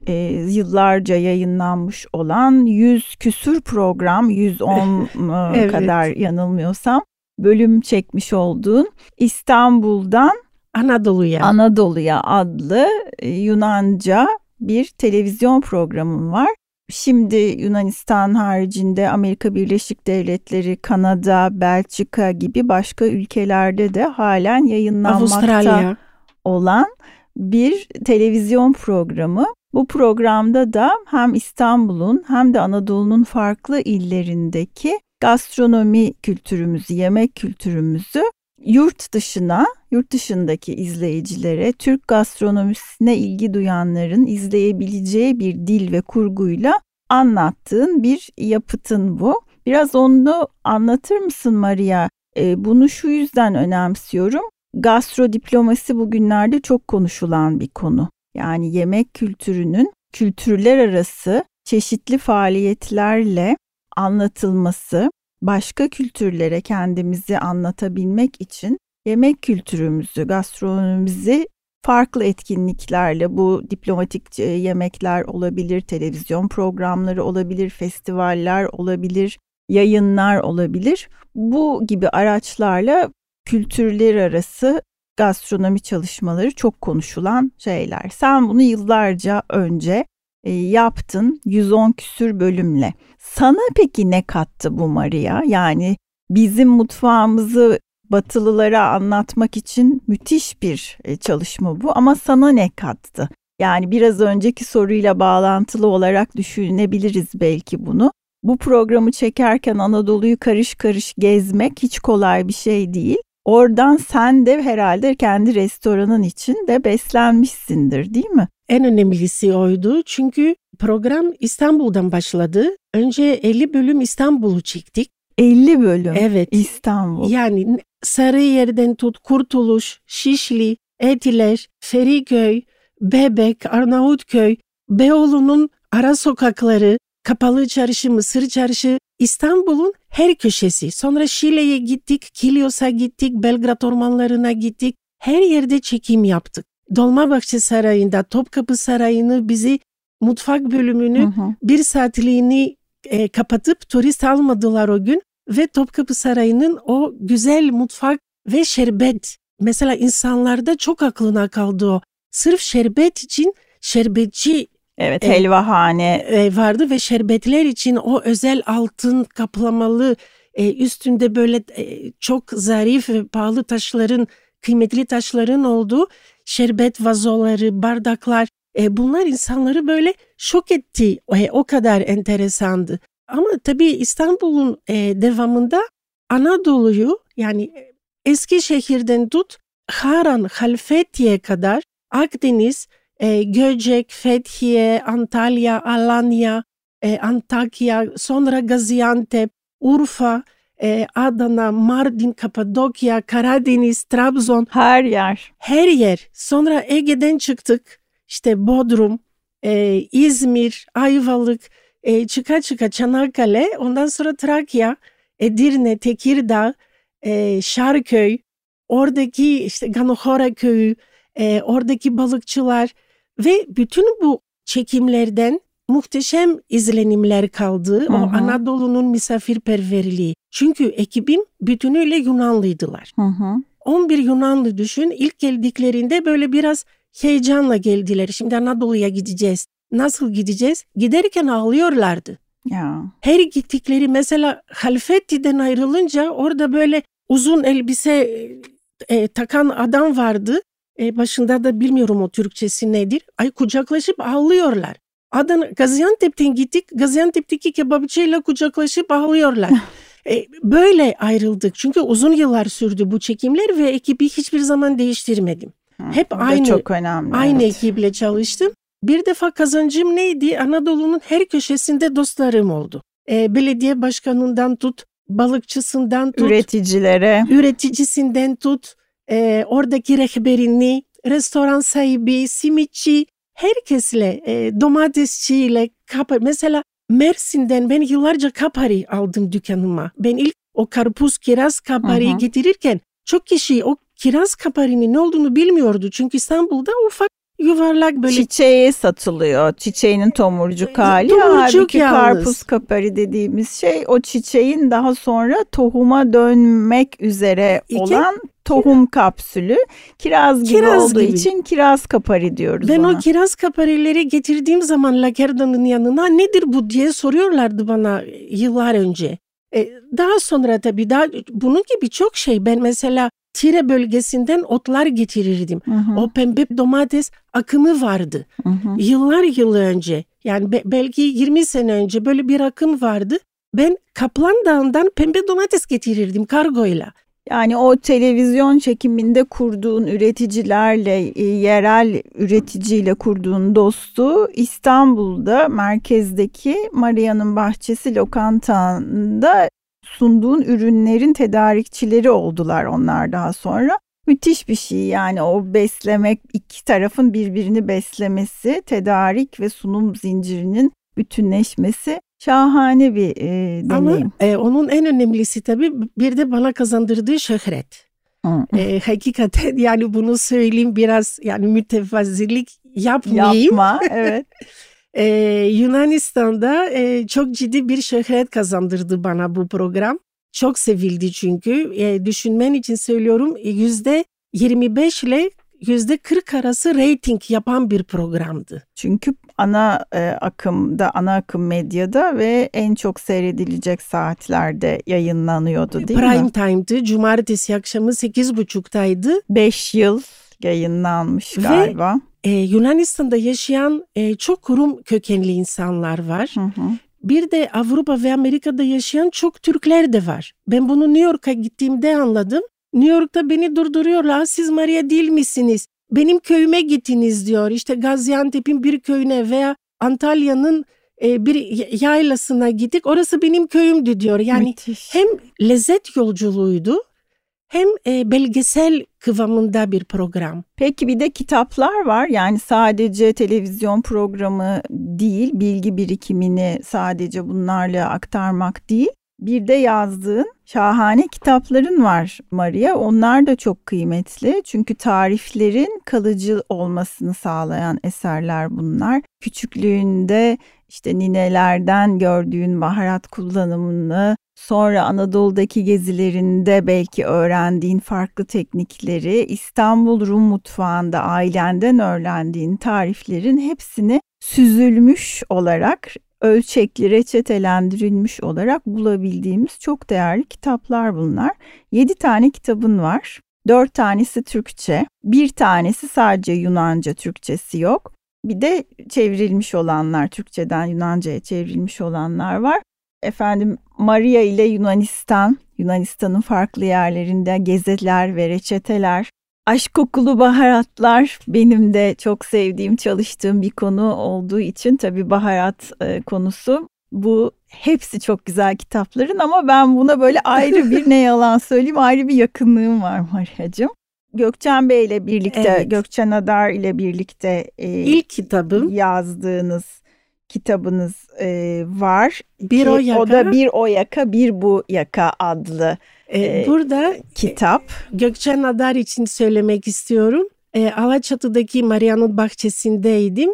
Speaker 1: e, yıllarca yayınlanmış olan 100 küsür program 110 e,
Speaker 2: Evet.
Speaker 1: kadar yanılmıyorsam bölüm çekmiş olduğun İstanbul'dan
Speaker 2: Anadolu'ya.
Speaker 1: Anadolu'ya adlı e, Yunanca bir televizyon programım var. Şimdi Yunanistan haricinde Amerika Birleşik Devletleri, Kanada, Belçika gibi başka ülkelerde de halen yayınlanmakta
Speaker 2: Avustralya.
Speaker 1: olan bir televizyon programı. Bu programda da hem İstanbul'un hem de Anadolu'nun farklı illerindeki gastronomi kültürümüzü, yemek kültürümüzü yurt dışına, yurt dışındaki izleyicilere, Türk gastronomisine ilgi duyanların izleyebileceği bir dil ve kurguyla anlattığın bir yapıtın bu. Biraz onu anlatır mısın Maria? Ee, bunu şu yüzden önemsiyorum. Gastro diplomasi bugünlerde çok konuşulan bir konu. Yani yemek kültürünün kültürler arası çeşitli faaliyetlerle anlatılması, başka kültürlere kendimizi anlatabilmek için yemek kültürümüzü, gastronomimizi farklı etkinliklerle bu diplomatik e, yemekler olabilir, televizyon programları olabilir, festivaller olabilir, yayınlar olabilir. Bu gibi araçlarla kültürler arası gastronomi çalışmaları çok konuşulan şeyler. Sen bunu yıllarca önce yaptın 110 küsür bölümle. Sana peki ne kattı bu Maria? Yani bizim mutfağımızı Batılılara anlatmak için müthiş bir e, çalışma bu ama sana ne kattı? Yani biraz önceki soruyla bağlantılı olarak düşünebiliriz belki bunu. Bu programı çekerken Anadolu'yu karış karış gezmek hiç kolay bir şey değil. Oradan sen de herhalde kendi restoranın için de beslenmişsindir değil mi?
Speaker 2: En önemlisi oydu çünkü program İstanbul'dan başladı. Önce 50 bölüm İstanbul'u çektik.
Speaker 1: 50 bölüm
Speaker 2: Evet.
Speaker 1: İstanbul.
Speaker 2: Yani Sarıyer'den tut Kurtuluş, Şişli, Etiler, Feriköy, Bebek, Arnavutköy, Beyoğlu'nun ara sokakları, Kapalı Çarşı, Mısır Çarşı, İstanbul'un her köşesi. Sonra Şile'ye gittik, Kilyos'a gittik, Belgrad ormanlarına gittik. Her yerde çekim yaptık. Dolmabahçe Sarayı'nda, Topkapı Sarayı'nı bizi mutfak bölümünü
Speaker 1: Hı hı.
Speaker 2: bir saatliğini e, kapatıp turist almadılar o gün ve Topkapı Sarayı'nın o güzel mutfak ve şerbet. Mesela insanlarda çok aklına kaldı o. Sırf şerbet için şerbetçi
Speaker 1: Evet helvahane.
Speaker 2: e, vardı ve şerbetler için o özel altın kaplamalı e, üstünde böyle e, çok zarif ve pahalı taşların, kıymetli taşların olduğu şerbet vazoları, bardaklar. E, bunlar insanları böyle şok etti. E, o kadar enteresandı. Ama tabii İstanbul'un e, devamında Anadolu'yu yani Eskişehir'den tut Haran, Halfeti'ye kadar Akdeniz, e, Göcek, Fethiye, Antalya, Alanya, e, Antakya, sonra Gaziantep, Urfa, e, Adana, Mardin, Kapadokya, Karadeniz, Trabzon.
Speaker 1: Her yer.
Speaker 2: Her yer. Sonra Ege'den çıktık. İşte Bodrum, e, İzmir, Ayvalık, e, çıka çıka Çanakkale, ondan sonra Trakya, Edirne, Tekirdağ, e, Şarköy, oradaki işte Ganohora köyü, e, oradaki balıkçılar ve bütün bu çekimlerden muhteşem izlenimler kaldı. Hı hı. O Anadolu'nun misafirperverliği. Çünkü ekibim bütünüyle Yunanlıydılar. Hı hı. 11 Yunanlı düşün ilk geldiklerinde böyle biraz heyecanla geldiler. Şimdi Anadolu'ya gideceğiz. Nasıl gideceğiz? Giderken ağlıyorlardı.
Speaker 1: Ya.
Speaker 2: Her gittikleri mesela Halfetti'den ayrılınca orada böyle uzun elbise e, takan adam vardı. E, başında da bilmiyorum o Türkçesi nedir. Ay kucaklaşıp ağlıyorlar. Adana Gaziantep'ten gittik. Gaziantep'teki kebapçıyla kucaklaşıp ağlıyorlar. e, böyle ayrıldık. Çünkü uzun yıllar sürdü bu çekimler ve ekibi hiçbir zaman değiştirmedim. Hı, Hep aynı çok önemli. Aynı evet. ekiple çalıştım. Bir defa kazancım neydi? Anadolu'nun her köşesinde dostlarım oldu. E, belediye başkanından tut, balıkçısından tut,
Speaker 1: üreticilere,
Speaker 2: üreticisinden tut, e, oradaki rehberini, restoran sahibi, simitçi, herkesle, e, domatesçiyle, kapar. Mesela Mersin'den ben yıllarca kapari aldım dükkanıma. Ben ilk o karpuz kiraz kapariyi getirirken çok kişi o kiraz kaparinin ne olduğunu bilmiyordu. Çünkü İstanbul'da ufak yuvarlak böyle.
Speaker 1: Çiçeği satılıyor. Çiçeğinin tomurcuk hali. Tomurcuk Halbuki yalnız. karpuz kapari dediğimiz şey o çiçeğin daha sonra tohuma dönmek üzere İki, olan tohum kapsülü. Kiraz gibi kiraz olduğu gibi. için kiraz kapari diyoruz
Speaker 2: ben
Speaker 1: ona.
Speaker 2: O kiraz kaparileri getirdiğim zaman Lakerda'nın yanına nedir bu diye soruyorlardı bana yıllar önce. E, daha sonra tabii daha bunun gibi çok şey. Ben mesela Tire bölgesinden otlar getirirdim. Hı hı. O pembe domates akımı vardı. Hı hı. Yıllar yıl önce yani be, belki 20 sene önce böyle bir akım vardı. Ben Kaplan Dağı'ndan pembe domates getirirdim kargoyla.
Speaker 1: Yani o televizyon çekiminde kurduğun üreticilerle, e, yerel üreticiyle kurduğun dostu İstanbul'da merkezdeki Maria'nın Bahçesi lokantanda sunduğun ürünlerin tedarikçileri oldular onlar daha sonra. Müthiş bir şey yani o beslemek iki tarafın birbirini beslemesi, tedarik ve sunum zincirinin bütünleşmesi şahane bir e, deneyim.
Speaker 2: Ama e, onun en önemlisi tabii bir de bana kazandırdığı şöhret. e, hakikaten yani bunu söyleyeyim biraz yani mütevazzilik yapmayayım.
Speaker 1: Yapma evet.
Speaker 2: Ee, Yunanistan'da e, çok ciddi bir şöhret kazandırdı bana bu program. Çok sevildi çünkü. E, düşünmen için söylüyorum yüzde 25 ile yüzde 40 arası rating yapan bir programdı.
Speaker 1: Çünkü ana e, akımda, ana akım medyada ve en çok seyredilecek saatlerde yayınlanıyordu değil
Speaker 2: Prime
Speaker 1: mi?
Speaker 2: Prime time'dı. Cumartesi akşamı 8.30'daydı.
Speaker 1: 5 yıl yayınlanmış galiba. Ve
Speaker 2: e, Yunanistan'da yaşayan e, çok Rum kökenli insanlar var. Hı hı. Bir de Avrupa ve Amerika'da yaşayan çok Türkler de var. Ben bunu New York'a gittiğimde anladım. New York'ta beni durduruyorlar. Siz Maria değil misiniz? Benim köyüme gittiniz diyor. İşte Gaziantep'in bir köyüne veya Antalya'nın e, bir yaylasına gittik. Orası benim köyümdü diyor. Yani Müthiş. hem lezzet yolculuğuydu hem e, belgesel kıvamında bir program.
Speaker 1: Peki bir de kitaplar var. Yani sadece televizyon programı değil, bilgi birikimini sadece bunlarla aktarmak değil. Bir de yazdığın şahane kitapların var Maria. Onlar da çok kıymetli. Çünkü tariflerin kalıcı olmasını sağlayan eserler bunlar. Küçüklüğünde işte ninelerden gördüğün baharat kullanımını, sonra Anadolu'daki gezilerinde belki öğrendiğin farklı teknikleri, İstanbul Rum mutfağında ailenden öğrendiğin tariflerin hepsini süzülmüş olarak ölçekli, reçetelendirilmiş olarak bulabildiğimiz çok değerli kitaplar bunlar. 7 tane kitabın var. 4 tanesi Türkçe, bir tanesi sadece Yunanca, Türkçesi yok. Bir de çevrilmiş olanlar, Türkçeden Yunanca'ya çevrilmiş olanlar var. Efendim Maria ile Yunanistan, Yunanistan'ın farklı yerlerinde geziler ve reçeteler, Aşk kokulu baharatlar benim de çok sevdiğim, çalıştığım bir konu olduğu için tabii baharat e, konusu bu hepsi çok güzel kitapların ama ben buna böyle ayrı bir ne yalan söyleyeyim ayrı bir yakınlığım var Maria'cığım. Gökçen Bey ile birlikte, evet. Gökçen Adar ile birlikte
Speaker 2: e, ilk kitabım
Speaker 1: yazdığınız kitabınız e, var.
Speaker 2: Bir o yaka.
Speaker 1: O da bir o yaka, bir bu yaka adlı
Speaker 2: ee, Burada
Speaker 1: kitap.
Speaker 2: Gökçen Adar için söylemek istiyorum. Ee, Alaçatı'daki Maria'nın bahçesindeydim.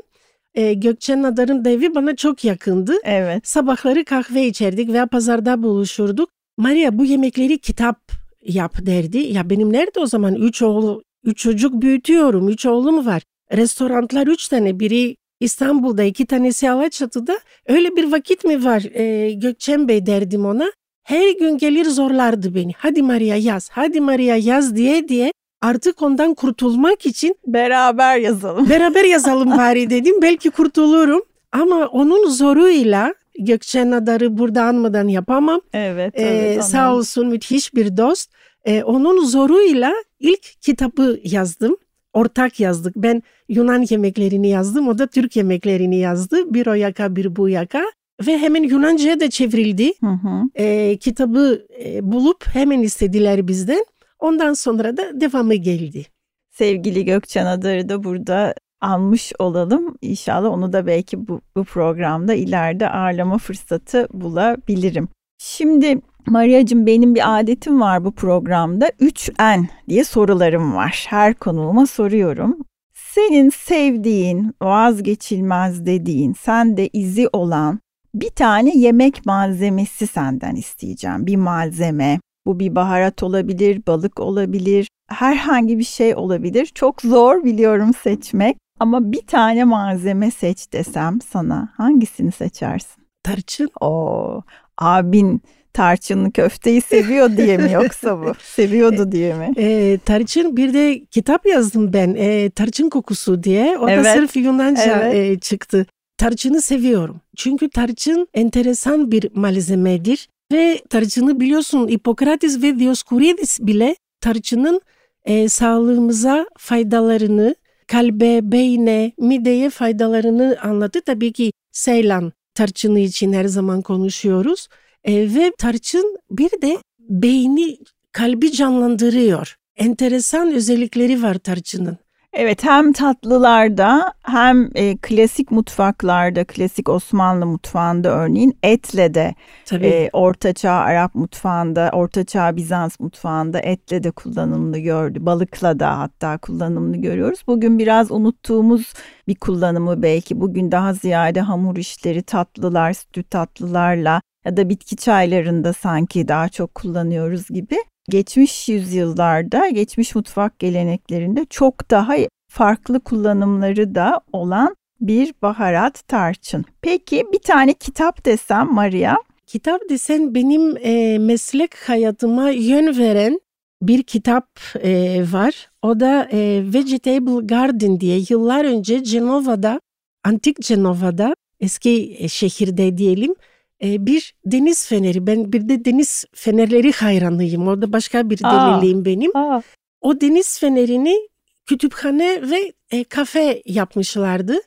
Speaker 2: Ee, Gökçen Adar'ın evi bana çok yakındı.
Speaker 1: Evet.
Speaker 2: Sabahları kahve içerdik veya pazarda buluşurduk. Maria bu yemekleri kitap yap derdi. Ya benim nerede o zaman üç oğul, üç çocuk büyütüyorum. Üç oğlum var. Restoranlar üç tane. Biri İstanbul'da iki tanesi Alaçatı'da. Öyle bir vakit mi var ee, Gökçen Bey derdim ona. Her gün gelir zorlardı beni. Hadi Maria yaz, hadi Maria yaz diye diye artık ondan kurtulmak için
Speaker 1: beraber yazalım.
Speaker 2: Beraber yazalım bari dedim. Belki kurtulurum. Ama onun zoruyla Gökçen Adar'ı burada anmadan yapamam.
Speaker 1: Evet. Ee, evet
Speaker 2: sağ olsun müthiş bir dost. Ee, onun zoruyla ilk kitabı yazdım. Ortak yazdık. Ben Yunan yemeklerini yazdım. O da Türk yemeklerini yazdı. Bir o yaka bir bu yaka ve hemen Yunanca'ya da çevrildi. Hı hı. E, kitabı e, bulup hemen istediler bizden. Ondan sonra da devamı geldi.
Speaker 1: Sevgili Gökçen Adar'ı da burada almış olalım. İnşallah onu da belki bu, bu programda ileride ağırlama fırsatı bulabilirim. Şimdi Maria'cığım benim bir adetim var bu programda. 3N diye sorularım var. Her konuğuma soruyorum. Senin sevdiğin, vazgeçilmez dediğin, sende izi olan bir tane yemek malzemesi senden isteyeceğim. Bir malzeme. Bu bir baharat olabilir, balık olabilir, herhangi bir şey olabilir. Çok zor biliyorum seçmek ama bir tane malzeme seç desem sana hangisini seçersin?
Speaker 2: Tarçın.
Speaker 1: Oo, abin tarçınlı köfteyi seviyor diye mi yoksa bu? Seviyordu diye mi?
Speaker 2: E, tarçın bir de kitap yazdım ben e, tarçın kokusu diye. O evet. da sırf Yunanca evet. e, çıktı. Tarçını seviyorum. Çünkü tarçın enteresan bir malzemedir ve tarçını biliyorsun Hipokrates ve Dioskurides bile tarçının e, sağlığımıza faydalarını, kalbe, beyne, mideye faydalarını anlattı. Tabii ki Seylan tarçını için her zaman konuşuyoruz. E, ve tarçın bir de beyni, kalbi canlandırıyor. Enteresan özellikleri var tarçının.
Speaker 1: Evet hem tatlılarda hem e, klasik mutfaklarda, klasik Osmanlı mutfağında örneğin etle de Tabii. E, Ortaçağ Arap mutfağında, Ortaçağ Bizans mutfağında etle de kullanımlı gördü. Balıkla da hatta kullanımlı görüyoruz. Bugün biraz unuttuğumuz bir kullanımı belki. Bugün daha ziyade hamur işleri, tatlılar, sütü tatlılarla ya da bitki çaylarında sanki daha çok kullanıyoruz gibi geçmiş yüzyıllarda, geçmiş mutfak geleneklerinde çok daha farklı kullanımları da olan bir baharat tarçın. Peki bir tane kitap desem Maria?
Speaker 2: Kitap desen benim e, meslek hayatıma yön veren bir kitap e, var. O da e, Vegetable Garden diye yıllar önce Cenova'da, antik Cenova'da, eski e, şehirde diyelim e, bir deniz feneri. Ben bir de deniz fenerleri hayranıyım. Orada başka bir deliliğim benim. Aa. O deniz fenerini kütüphane ve e, kafe yapmışlardı.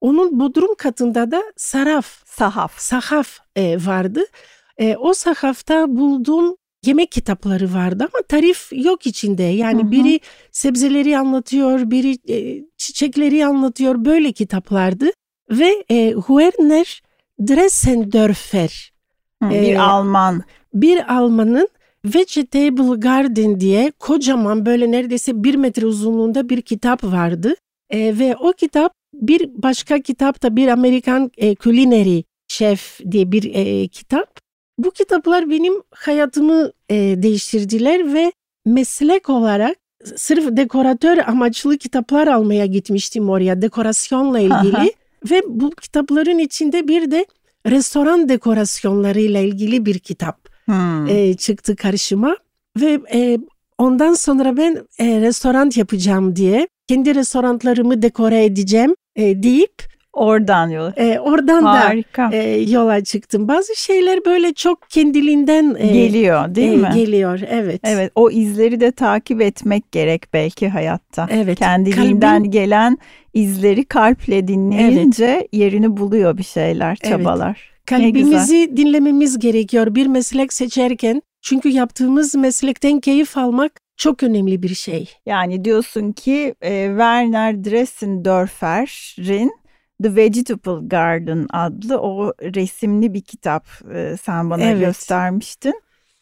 Speaker 2: Onun bodrum katında da saraf,
Speaker 1: sahaf,
Speaker 2: sahaf e, vardı. E, o sahafta bulduğum yemek kitapları vardı ama tarif yok içinde. Yani hı hı. biri sebzeleri anlatıyor, biri e, çiçekleri anlatıyor. Böyle kitaplardı. Ve e, Huerner Dressendörfer.
Speaker 1: bir e, Alman.
Speaker 2: Bir Almanın Vegetable Garden diye kocaman böyle neredeyse bir metre uzunluğunda bir kitap vardı. E, ve o kitap bir başka kitap da bir Amerikan e, Culinary Chef diye bir e, kitap. Bu kitaplar benim hayatımı e, değiştirdiler ve meslek olarak sırf dekoratör amaçlı kitaplar almaya gitmiştim oraya dekorasyonla ilgili. Ve bu kitapların içinde bir de restoran dekorasyonlarıyla ilgili bir kitap
Speaker 1: Hmm.
Speaker 2: e, çıktı karşıma ve e, ondan sonra ben e, restoran yapacağım diye kendi restoranlarımı dekore edeceğim e, deyip
Speaker 1: Oradan yola.
Speaker 2: e, oradan da
Speaker 1: Harika.
Speaker 2: e, yola çıktım. Bazı şeyler böyle çok kendiliğinden e,
Speaker 1: Geliyor değil
Speaker 2: e,
Speaker 1: mi?
Speaker 2: Geliyor evet.
Speaker 1: Evet o izleri de takip etmek gerek belki hayatta.
Speaker 2: Evet.
Speaker 1: Kendiliğinden
Speaker 2: Kalbin-
Speaker 1: gelen izleri kalple dinleyince yerini buluyor bir şeyler,
Speaker 2: Evet.
Speaker 1: çabalar. Ne
Speaker 2: Kalbimizi dinlememiz gerekiyor bir meslek seçerken. Çünkü yaptığımız meslekten keyif almak çok önemli bir şey.
Speaker 1: Yani diyorsun ki e, Werner Dressendorfer'in The Vegetable Garden adlı o resimli bir kitap e, sen bana
Speaker 2: Evet.
Speaker 1: göstermiştin.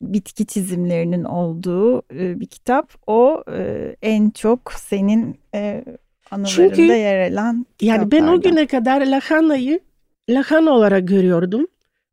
Speaker 1: Bitki çizimlerinin olduğu e, bir kitap. O e, en çok senin e, anılarında
Speaker 2: Çünkü-
Speaker 1: yer alan
Speaker 2: Yani ben o güne kadar lahanayı lahana olarak görüyordum.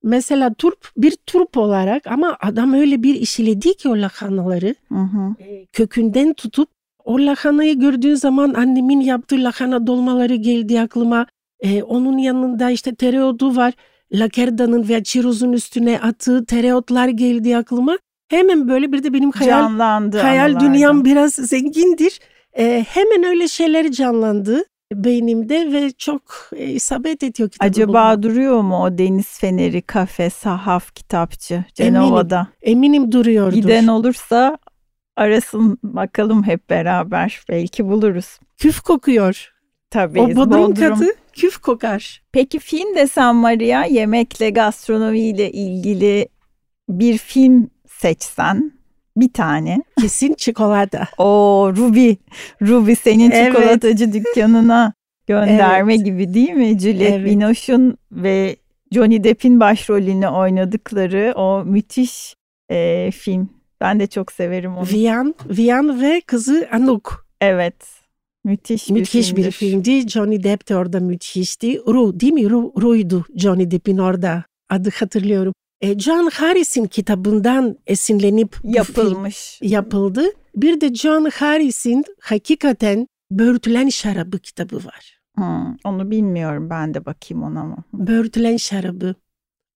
Speaker 2: Mesela turp bir turp olarak ama adam öyle bir işledi ki o lahanaları
Speaker 1: Hı hı.
Speaker 2: kökünden tutup o lahanayı gördüğün zaman annemin yaptığı lahana dolmaları geldi aklıma. E, onun yanında işte tereotu var. Lakerda'nın veya çirozun üstüne attığı tereotlar geldi aklıma. Hemen böyle bir de benim hayal
Speaker 1: Canlandı
Speaker 2: hayal
Speaker 1: anılardan.
Speaker 2: dünyam biraz zengindir. E, hemen öyle şeyler canlandı beynimde ve çok e, isabet ediyor kitabı
Speaker 1: Acaba
Speaker 2: bulmak.
Speaker 1: duruyor mu o Deniz Feneri Kafe Sahaf kitapçı Cenova'da?
Speaker 2: Eminim duruyordur.
Speaker 1: Giden olursa arasın bakalım hep beraber. Belki buluruz.
Speaker 2: Küf kokuyor.
Speaker 1: Tabii.
Speaker 2: o bodrum
Speaker 1: Bodrum.
Speaker 2: katı küf kokar.
Speaker 1: Peki film desem Maria yemekle gastronomiyle ilgili bir film seçsen bir tane.
Speaker 2: Kesin çikolata.
Speaker 1: O Ruby. Ruby senin
Speaker 2: Evet.
Speaker 1: çikolatacı dükkanına gönderme
Speaker 2: Evet.
Speaker 1: gibi değil mi? Juliette
Speaker 2: Evet.
Speaker 1: Binoche'un ve Johnny Depp'in başrolünü oynadıkları o müthiş e, film. Ben de çok severim onu.
Speaker 2: Vian, Vian ve kızı Anouk.
Speaker 1: Evet. Müthiş bir
Speaker 2: Müthiş bir filmdi. Johnny Depp de orada müthişti. Ru değil mi? Ru, Ru'ydu Johnny Depp'in orada. Adı hatırlıyorum. E, John Harris'in kitabından esinlenip film
Speaker 1: Yapılmış.
Speaker 2: yapıldı. Bir de John Harris'in hakikaten Böğürtülen Şarabı kitabı var.
Speaker 1: Hmm, onu bilmiyorum ben de bakayım ona ama.
Speaker 2: Böğürtülen Şarabı.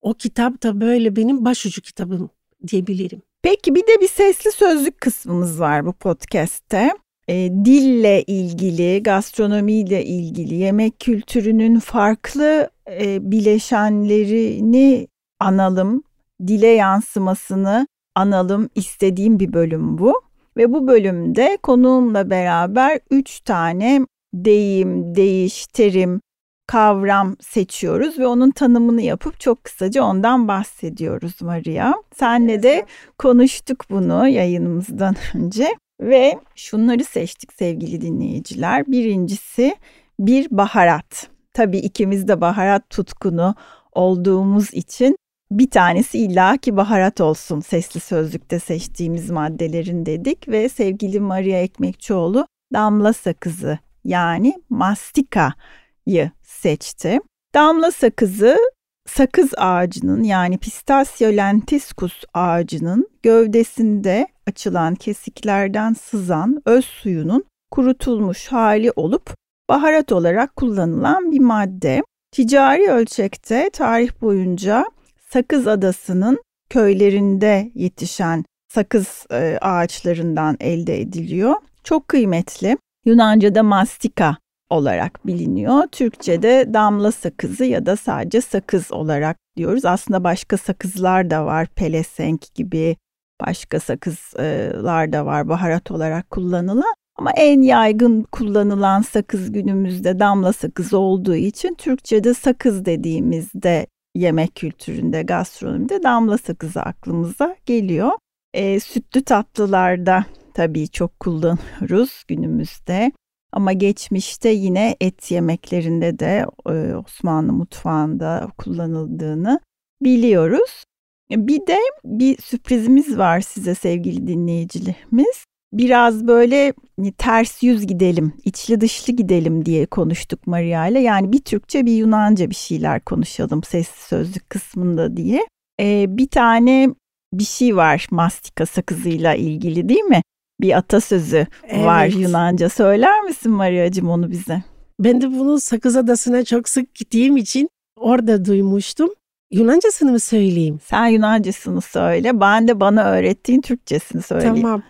Speaker 2: O kitap da böyle benim başucu kitabım diyebilirim.
Speaker 1: Peki bir de bir sesli sözlük kısmımız var bu podcast'te. E, dille ilgili, gastronomiyle ilgili, yemek kültürünün farklı e, bileşenlerini analım, dile yansımasını analım istediğim bir bölüm bu. Ve bu bölümde konuğumla beraber üç tane deyim, deyiş, terim, kavram seçiyoruz ve onun tanımını yapıp çok kısaca ondan bahsediyoruz Maria. Senle de konuştuk bunu yayınımızdan önce ve şunları seçtik sevgili dinleyiciler. Birincisi bir baharat. Tabii ikimiz de baharat tutkunu olduğumuz için bir tanesi illaki baharat olsun sesli sözlükte seçtiğimiz maddelerin dedik ve sevgili Maria Ekmekçioğlu damla sakızı yani mastikayı seçti. Damla sakızı sakız ağacının yani Pistachio lentiscus ağacının gövdesinde açılan kesiklerden sızan öz suyunun kurutulmuş hali olup baharat olarak kullanılan bir madde. Ticari ölçekte tarih boyunca Sakız Adası'nın köylerinde yetişen sakız e, ağaçlarından elde ediliyor. Çok kıymetli. Yunanca'da mastika olarak biliniyor. Türkçe'de damla sakızı ya da sadece sakız olarak diyoruz. Aslında başka sakızlar da var. Pelesenk gibi başka sakızlar da var baharat olarak kullanılan. Ama en yaygın kullanılan sakız günümüzde damla sakızı olduğu için Türkçe'de sakız dediğimizde yemek kültüründe, gastronomide damla sakızı aklımıza geliyor. E, sütlü tatlılarda tabii çok kullanıyoruz günümüzde. Ama geçmişte yine et yemeklerinde de e, Osmanlı mutfağında kullanıldığını biliyoruz. Bir de bir sürprizimiz var size sevgili dinleyicilerimiz. Biraz böyle hani ters yüz gidelim, içli dışlı gidelim diye konuştuk Maria ile. Yani bir Türkçe bir Yunanca bir şeyler konuşalım sesli sözlük kısmında diye. Ee, bir tane bir şey var mastika sakızıyla ilgili değil mi? Bir atasözü var
Speaker 2: Evet.
Speaker 1: Yunanca. Söyler misin Maria'cığım onu bize?
Speaker 2: Ben de bunu Sakız Adası'na çok sık gittiğim için orada duymuştum. Yunancasını mı söyleyeyim?
Speaker 1: Sen Yunancasını söyle. Ben de bana öğrettiğin Türkçesini söyleyeyim.
Speaker 2: Tamam.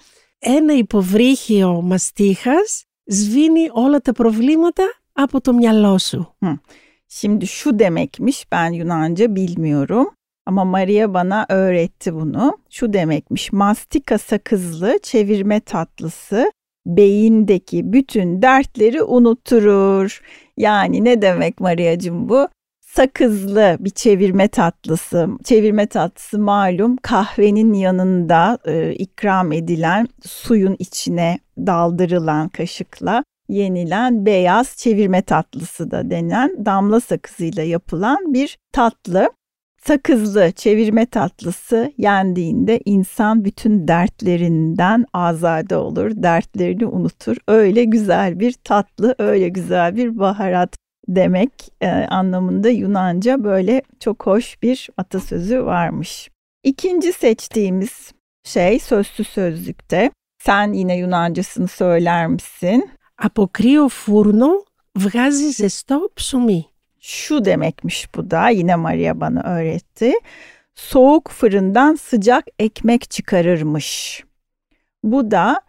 Speaker 2: Ένα υποβρύχιο μαστίχας σβήνει όλα τα προβλήματα από το μυαλό σου.
Speaker 1: Şimdi şu demekmiş ben Yunanca bilmiyorum ama Maria bana öğretti bunu. Şu demekmiş mastika sakızlı çevirme tatlısı beyindeki bütün dertleri unutturur. Yani ne demek Maria'cığım bu? sakızlı bir çevirme tatlısı. Çevirme tatlısı malum kahvenin yanında e, ikram edilen suyun içine daldırılan kaşıkla yenilen beyaz çevirme tatlısı da denen damla sakızıyla yapılan bir tatlı. Sakızlı çevirme tatlısı yendiğinde insan bütün dertlerinden azade olur, dertlerini unutur. Öyle güzel bir tatlı, öyle güzel bir baharat demek e, anlamında Yunanca böyle çok hoş bir atasözü varmış. İkinci seçtiğimiz şey sözlü sözlükte. Sen yine Yunancasını söyler misin?
Speaker 2: Από κρύο φούρνο βγάζει ζεστό ψωμί.
Speaker 1: Şu demekmiş bu da yine Maria bana öğretti. Soğuk fırından sıcak ekmek çıkarırmış. Bu da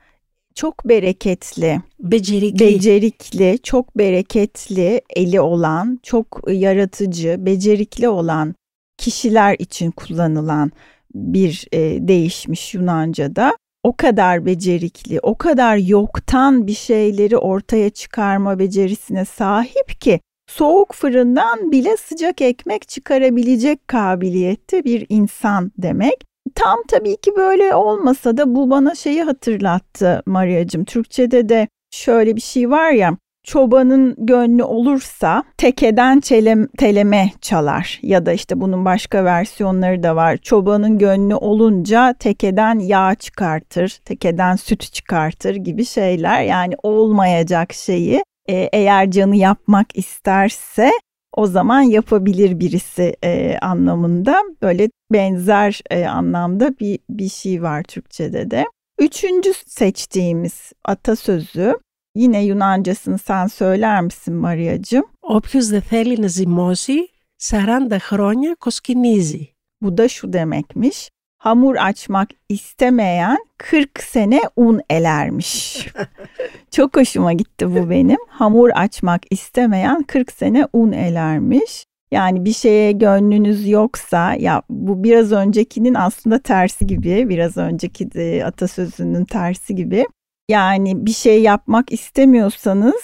Speaker 1: çok bereketli,
Speaker 2: becerikli,
Speaker 1: becerikli, çok bereketli eli olan, çok yaratıcı, becerikli olan kişiler için kullanılan bir e, değişmiş Yunanca'da. O kadar becerikli, o kadar yoktan bir şeyleri ortaya çıkarma becerisine sahip ki soğuk fırından bile sıcak ekmek çıkarabilecek kabiliyette bir insan demek. Tam tabii ki böyle olmasa da bu bana şeyi hatırlattı Maria'cığım. Türkçe'de de şöyle bir şey var ya çobanın gönlü olursa tekeden çelem, teleme çalar ya da işte bunun başka versiyonları da var. Çobanın gönlü olunca tekeden yağ çıkartır, tekeden süt çıkartır gibi şeyler. Yani olmayacak şeyi e, eğer canı yapmak isterse o zaman yapabilir birisi e, anlamında böyle benzer e, anlamda bir, bir şey var Türkçe'de de. Üçüncü seçtiğimiz atasözü yine Yunancasını sen söyler misin Maria'cığım?
Speaker 2: Όποιος δεν θέλει να ζυμώσει 40 χρόνια koskinizi.
Speaker 1: Bu da şu demekmiş hamur açmak istemeyen 40 sene un elermiş. Çok hoşuma gitti bu benim. Hamur açmak istemeyen 40 sene un elermiş. Yani bir şeye gönlünüz yoksa ya bu biraz öncekinin aslında tersi gibi, biraz önceki de atasözünün tersi gibi. Yani bir şey yapmak istemiyorsanız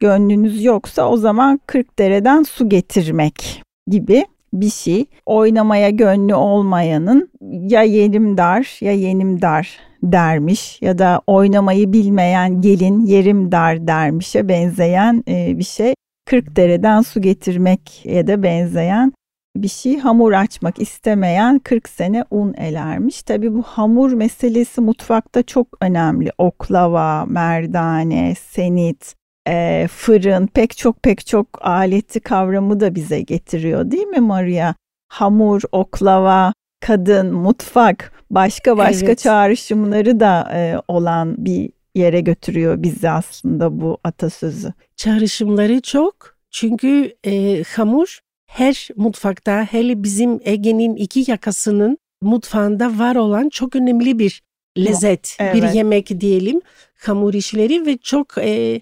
Speaker 1: gönlünüz yoksa o zaman 40 dereden su getirmek gibi bir şey. Oynamaya gönlü olmayanın ya yerim dar ya yenim dar dermiş ya da oynamayı bilmeyen gelin yerim dar dermişe benzeyen e, bir şey. 40 dereden su getirmek ya da benzeyen bir şey hamur açmak istemeyen 40 sene un elermiş. Tabi bu hamur meselesi mutfakta çok önemli. Oklava, merdane, senit, e, fırın pek çok pek çok aleti kavramı da bize getiriyor değil mi Maria? Hamur, oklava, kadın, mutfak başka başka evet. çağrışımları da e, olan bir yere götürüyor bizi aslında bu atasözü.
Speaker 2: Çağrışımları çok çünkü e, hamur her mutfakta hele bizim Ege'nin iki yakasının mutfağında var olan çok önemli bir lezzet, evet. bir yemek diyelim hamur işleri ve çok e,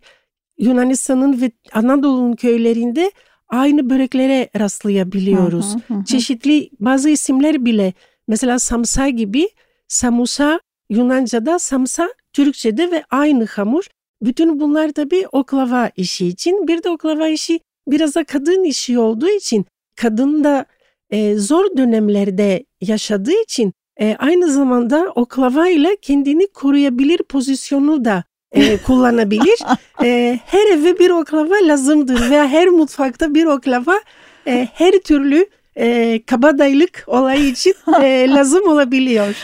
Speaker 2: Yunanistan'ın ve Anadolu'nun köylerinde aynı böreklere rastlayabiliyoruz. Hı hı hı. Çeşitli bazı isimler bile mesela samsa gibi samusa Yunanca'da samsa Türkçe'de ve aynı hamur. Bütün bunlar da bir oklava işi için. Bir de oklava işi biraz da kadın işi olduğu için kadın da e, zor dönemlerde yaşadığı için e, aynı zamanda oklava ile kendini koruyabilir pozisyonu da e, kullanabilir. e, her eve bir oklava lazımdır veya her mutfakta bir oklava e, her türlü e, kabadayılık olayı için e, lazım olabiliyor.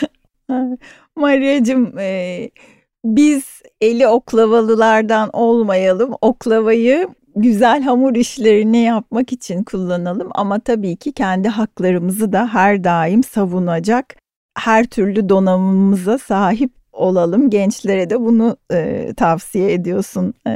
Speaker 1: Maria'cığım e, biz eli oklavalılardan olmayalım. Oklavayı güzel hamur işlerini yapmak için kullanalım ama tabii ki kendi haklarımızı da her daim savunacak her türlü donanımımıza sahip olalım. Gençlere de bunu e, tavsiye ediyorsun e,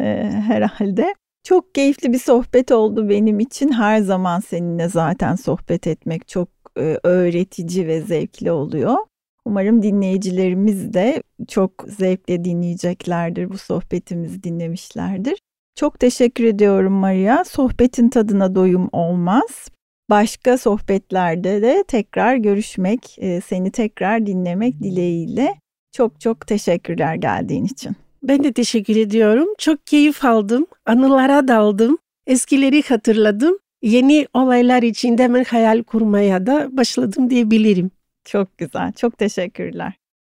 Speaker 1: herhalde. Çok keyifli bir sohbet oldu benim için. Her zaman seninle zaten sohbet etmek çok e, öğretici ve zevkli oluyor. Umarım dinleyicilerimiz de çok zevkle dinleyeceklerdir, bu sohbetimizi dinlemişlerdir. Çok teşekkür ediyorum Maria. Sohbetin tadına doyum olmaz. Başka sohbetlerde de tekrar görüşmek, e, seni tekrar dinlemek dileğiyle. Çok çok teşekkürler geldiğin için.
Speaker 2: Ben de teşekkür ediyorum. Çok keyif aldım. Anılara daldım. Eskileri hatırladım. Yeni olaylar içinde hemen hayal kurmaya da başladım diyebilirim.
Speaker 1: Çok güzel. Çok teşekkürler.